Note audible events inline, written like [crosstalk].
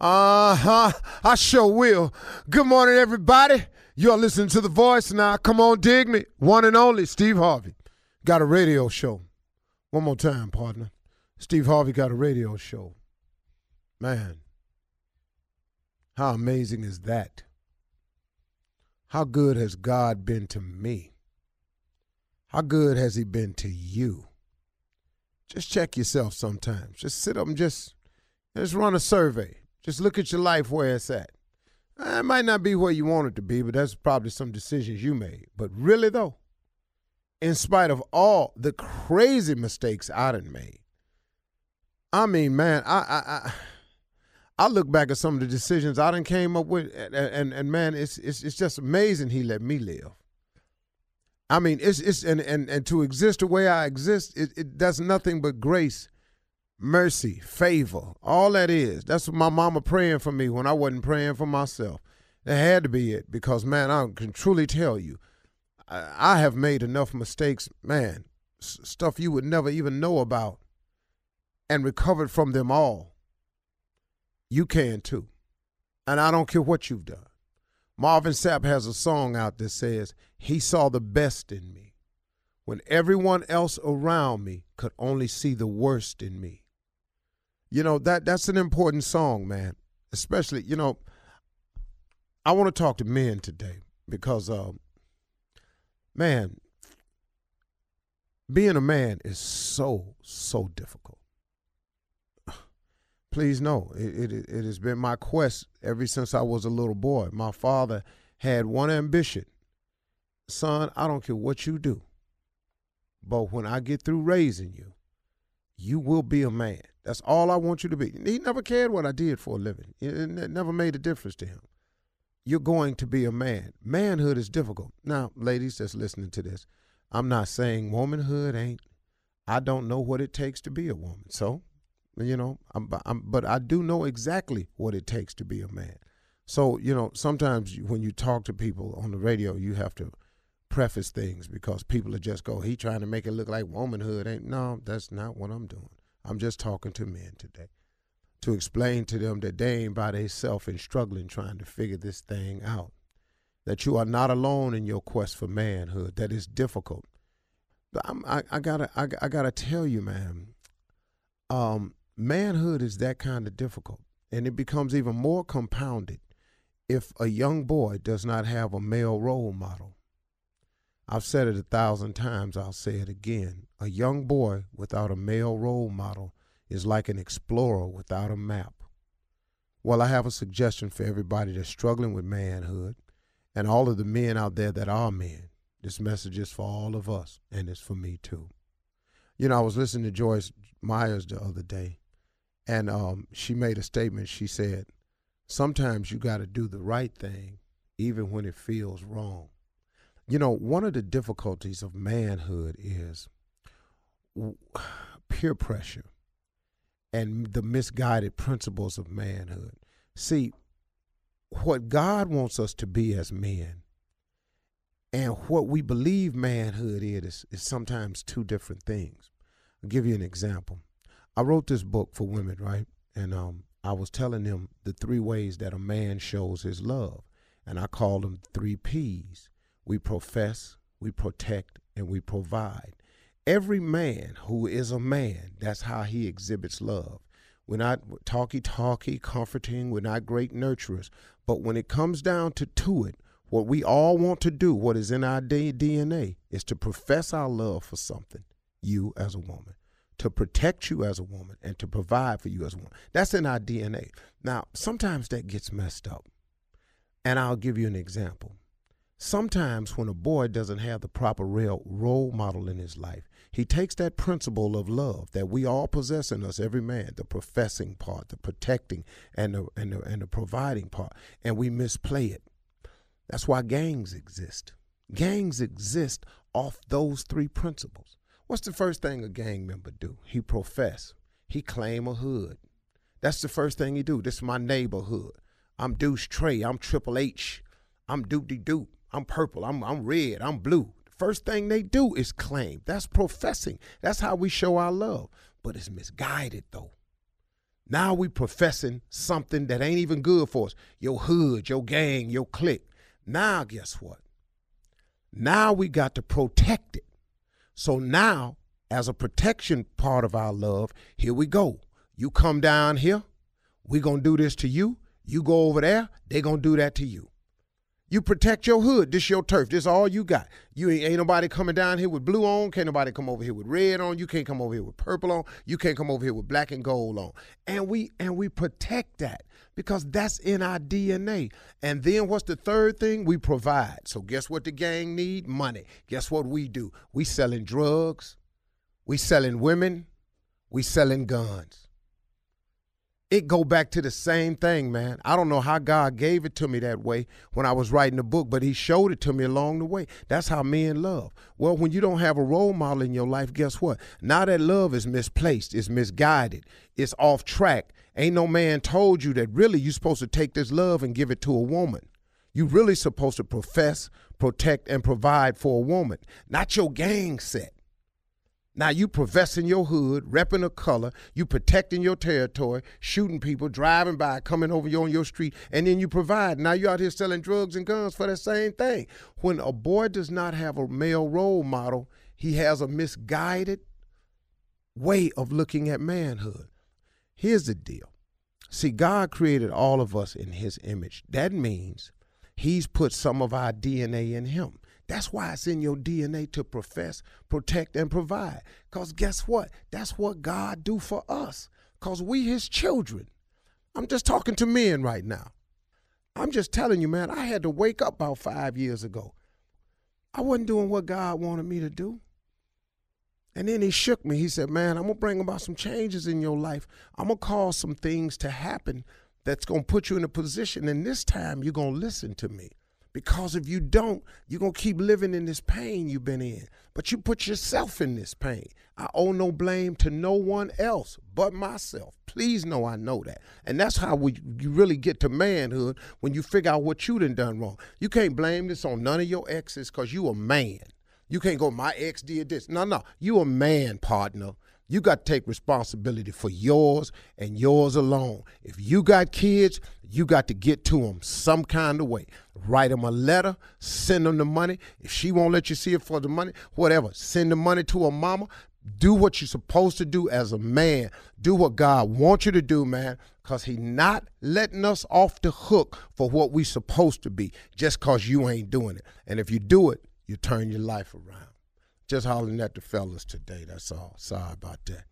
Uh huh. I sure will. Good morning, everybody. You're listening to The Voice now. Come on, dig me. One and only Steve Harvey. Got a radio show. One more time, partner. Steve Harvey got a radio show. Man, how amazing is that? How good has God been to me? How good has He been to you? Just check yourself sometimes. Just sit up and just, just run a survey. Just look at your life where it's at. Eh, it might not be where you want it to be, but that's probably some decisions you made. But really, though, in spite of all the crazy mistakes I done made, I mean, man, I I I, I look back at some of the decisions I done came up with, and and, and man, it's, it's it's just amazing he let me live. I mean, it's it's and and, and to exist the way I exist, it, it that's nothing but grace mercy, favor, all that is. That's what my mama praying for me when I wasn't praying for myself. That had to be it because, man, I can truly tell you, I, I have made enough mistakes, man, s- stuff you would never even know about, and recovered from them all. You can too. And I don't care what you've done. Marvin Sapp has a song out that says, He saw the best in me when everyone else around me could only see the worst in me. You know, that that's an important song, man. Especially, you know, I want to talk to men today because uh, man, being a man is so, so difficult. [sighs] Please know, it, it, it has been my quest ever since I was a little boy. My father had one ambition son, I don't care what you do, but when I get through raising you, you will be a man. That's all I want you to be. He never cared what I did for a living. It never made a difference to him. You're going to be a man. Manhood is difficult. Now, ladies that's listening to this, I'm not saying womanhood ain't. I don't know what it takes to be a woman. So, you know, I'm, I'm, but I do know exactly what it takes to be a man. So, you know, sometimes when you talk to people on the radio, you have to preface things because people are just go, he trying to make it look like womanhood ain't. No, that's not what I'm doing. I'm just talking to men today to explain to them that they ain't by themselves and struggling trying to figure this thing out. That you are not alone in your quest for manhood. That is difficult. But I'm, I, I gotta, I, I gotta tell you, man. Um, manhood is that kind of difficult, and it becomes even more compounded if a young boy does not have a male role model. I've said it a thousand times, I'll say it again. A young boy without a male role model is like an explorer without a map. Well, I have a suggestion for everybody that's struggling with manhood and all of the men out there that are men. This message is for all of us, and it's for me too. You know, I was listening to Joyce Meyers the other day, and um, she made a statement. She said, Sometimes you got to do the right thing, even when it feels wrong. You know, one of the difficulties of manhood is peer pressure and the misguided principles of manhood. See, what God wants us to be as men and what we believe manhood is, is sometimes two different things. I'll give you an example. I wrote this book for women, right? And um, I was telling them the three ways that a man shows his love. And I call them three P's we profess, we protect, and we provide. Every man who is a man, that's how he exhibits love. We're not talky talky, comforting, we're not great nurturers. But when it comes down to, to it, what we all want to do, what is in our DNA, is to profess our love for something, you as a woman, to protect you as a woman, and to provide for you as a woman. That's in our DNA. Now, sometimes that gets messed up. And I'll give you an example. Sometimes, when a boy doesn't have the proper real role model in his life, he takes that principle of love that we all possess in us, every man, the professing part, the protecting, and the, and the, and the providing part, and we misplay it. That's why gangs exist. Gangs exist off those three principles. What's the first thing a gang member do? He profess. He claim a hood. That's the first thing he do. This is my neighborhood. I'm Deuce Trey. I'm Triple H. I'm Doopty Doop. I'm purple. I'm I'm red. I'm blue. First thing they do is claim. That's professing. That's how we show our love. But it's misguided though. Now we professing something that ain't even good for us. Your hood, your gang, your clique. Now guess what? Now we got to protect it. So now, as a protection part of our love, here we go. You come down here, we gonna do this to you. You go over there, they gonna do that to you. You protect your hood. This your turf. This all you got. You ain't, ain't nobody coming down here with blue on. Can't nobody come over here with red on. You can't come over here with purple on. You can't come over here with black and gold on. And we and we protect that because that's in our DNA. And then what's the third thing? We provide. So guess what the gang need? Money. Guess what we do? We selling drugs. We selling women. We selling guns it go back to the same thing, man. I don't know how God gave it to me that way when I was writing the book, but he showed it to me along the way. That's how men love. Well, when you don't have a role model in your life, guess what? Now that love is misplaced, it's misguided, it's off track. Ain't no man told you that really you're supposed to take this love and give it to a woman. You really supposed to profess, protect, and provide for a woman, not your gang set. Now you professing your hood, repping a color, you protecting your territory, shooting people, driving by, coming over you on your street, and then you provide. Now you out here selling drugs and guns for the same thing. When a boy does not have a male role model, he has a misguided way of looking at manhood. Here's the deal. See, God created all of us in his image. That means he's put some of our DNA in him. That's why it's in your DNA to profess, protect, and provide. Because guess what? That's what God do for us. Because we his children. I'm just talking to men right now. I'm just telling you, man, I had to wake up about five years ago. I wasn't doing what God wanted me to do. And then he shook me. He said, Man, I'm going to bring about some changes in your life. I'm going to cause some things to happen that's going to put you in a position. And this time, you're going to listen to me. Because if you don't, you're going to keep living in this pain you've been in. But you put yourself in this pain. I owe no blame to no one else but myself. Please know I know that. And that's how we, you really get to manhood when you figure out what you done done wrong. You can't blame this on none of your exes because you a man. You can't go, my ex did this. No, no. You a man, partner. You got to take responsibility for yours and yours alone. If you got kids, you got to get to them some kind of way. Write them a letter, send them the money. If she won't let you see it for the money, whatever, send the money to her mama. Do what you're supposed to do as a man. Do what God wants you to do, man, because He not letting us off the hook for what we supposed to be just because you ain't doing it. And if you do it, you turn your life around. Just hollering at the fellas today. That's all. Sorry about that.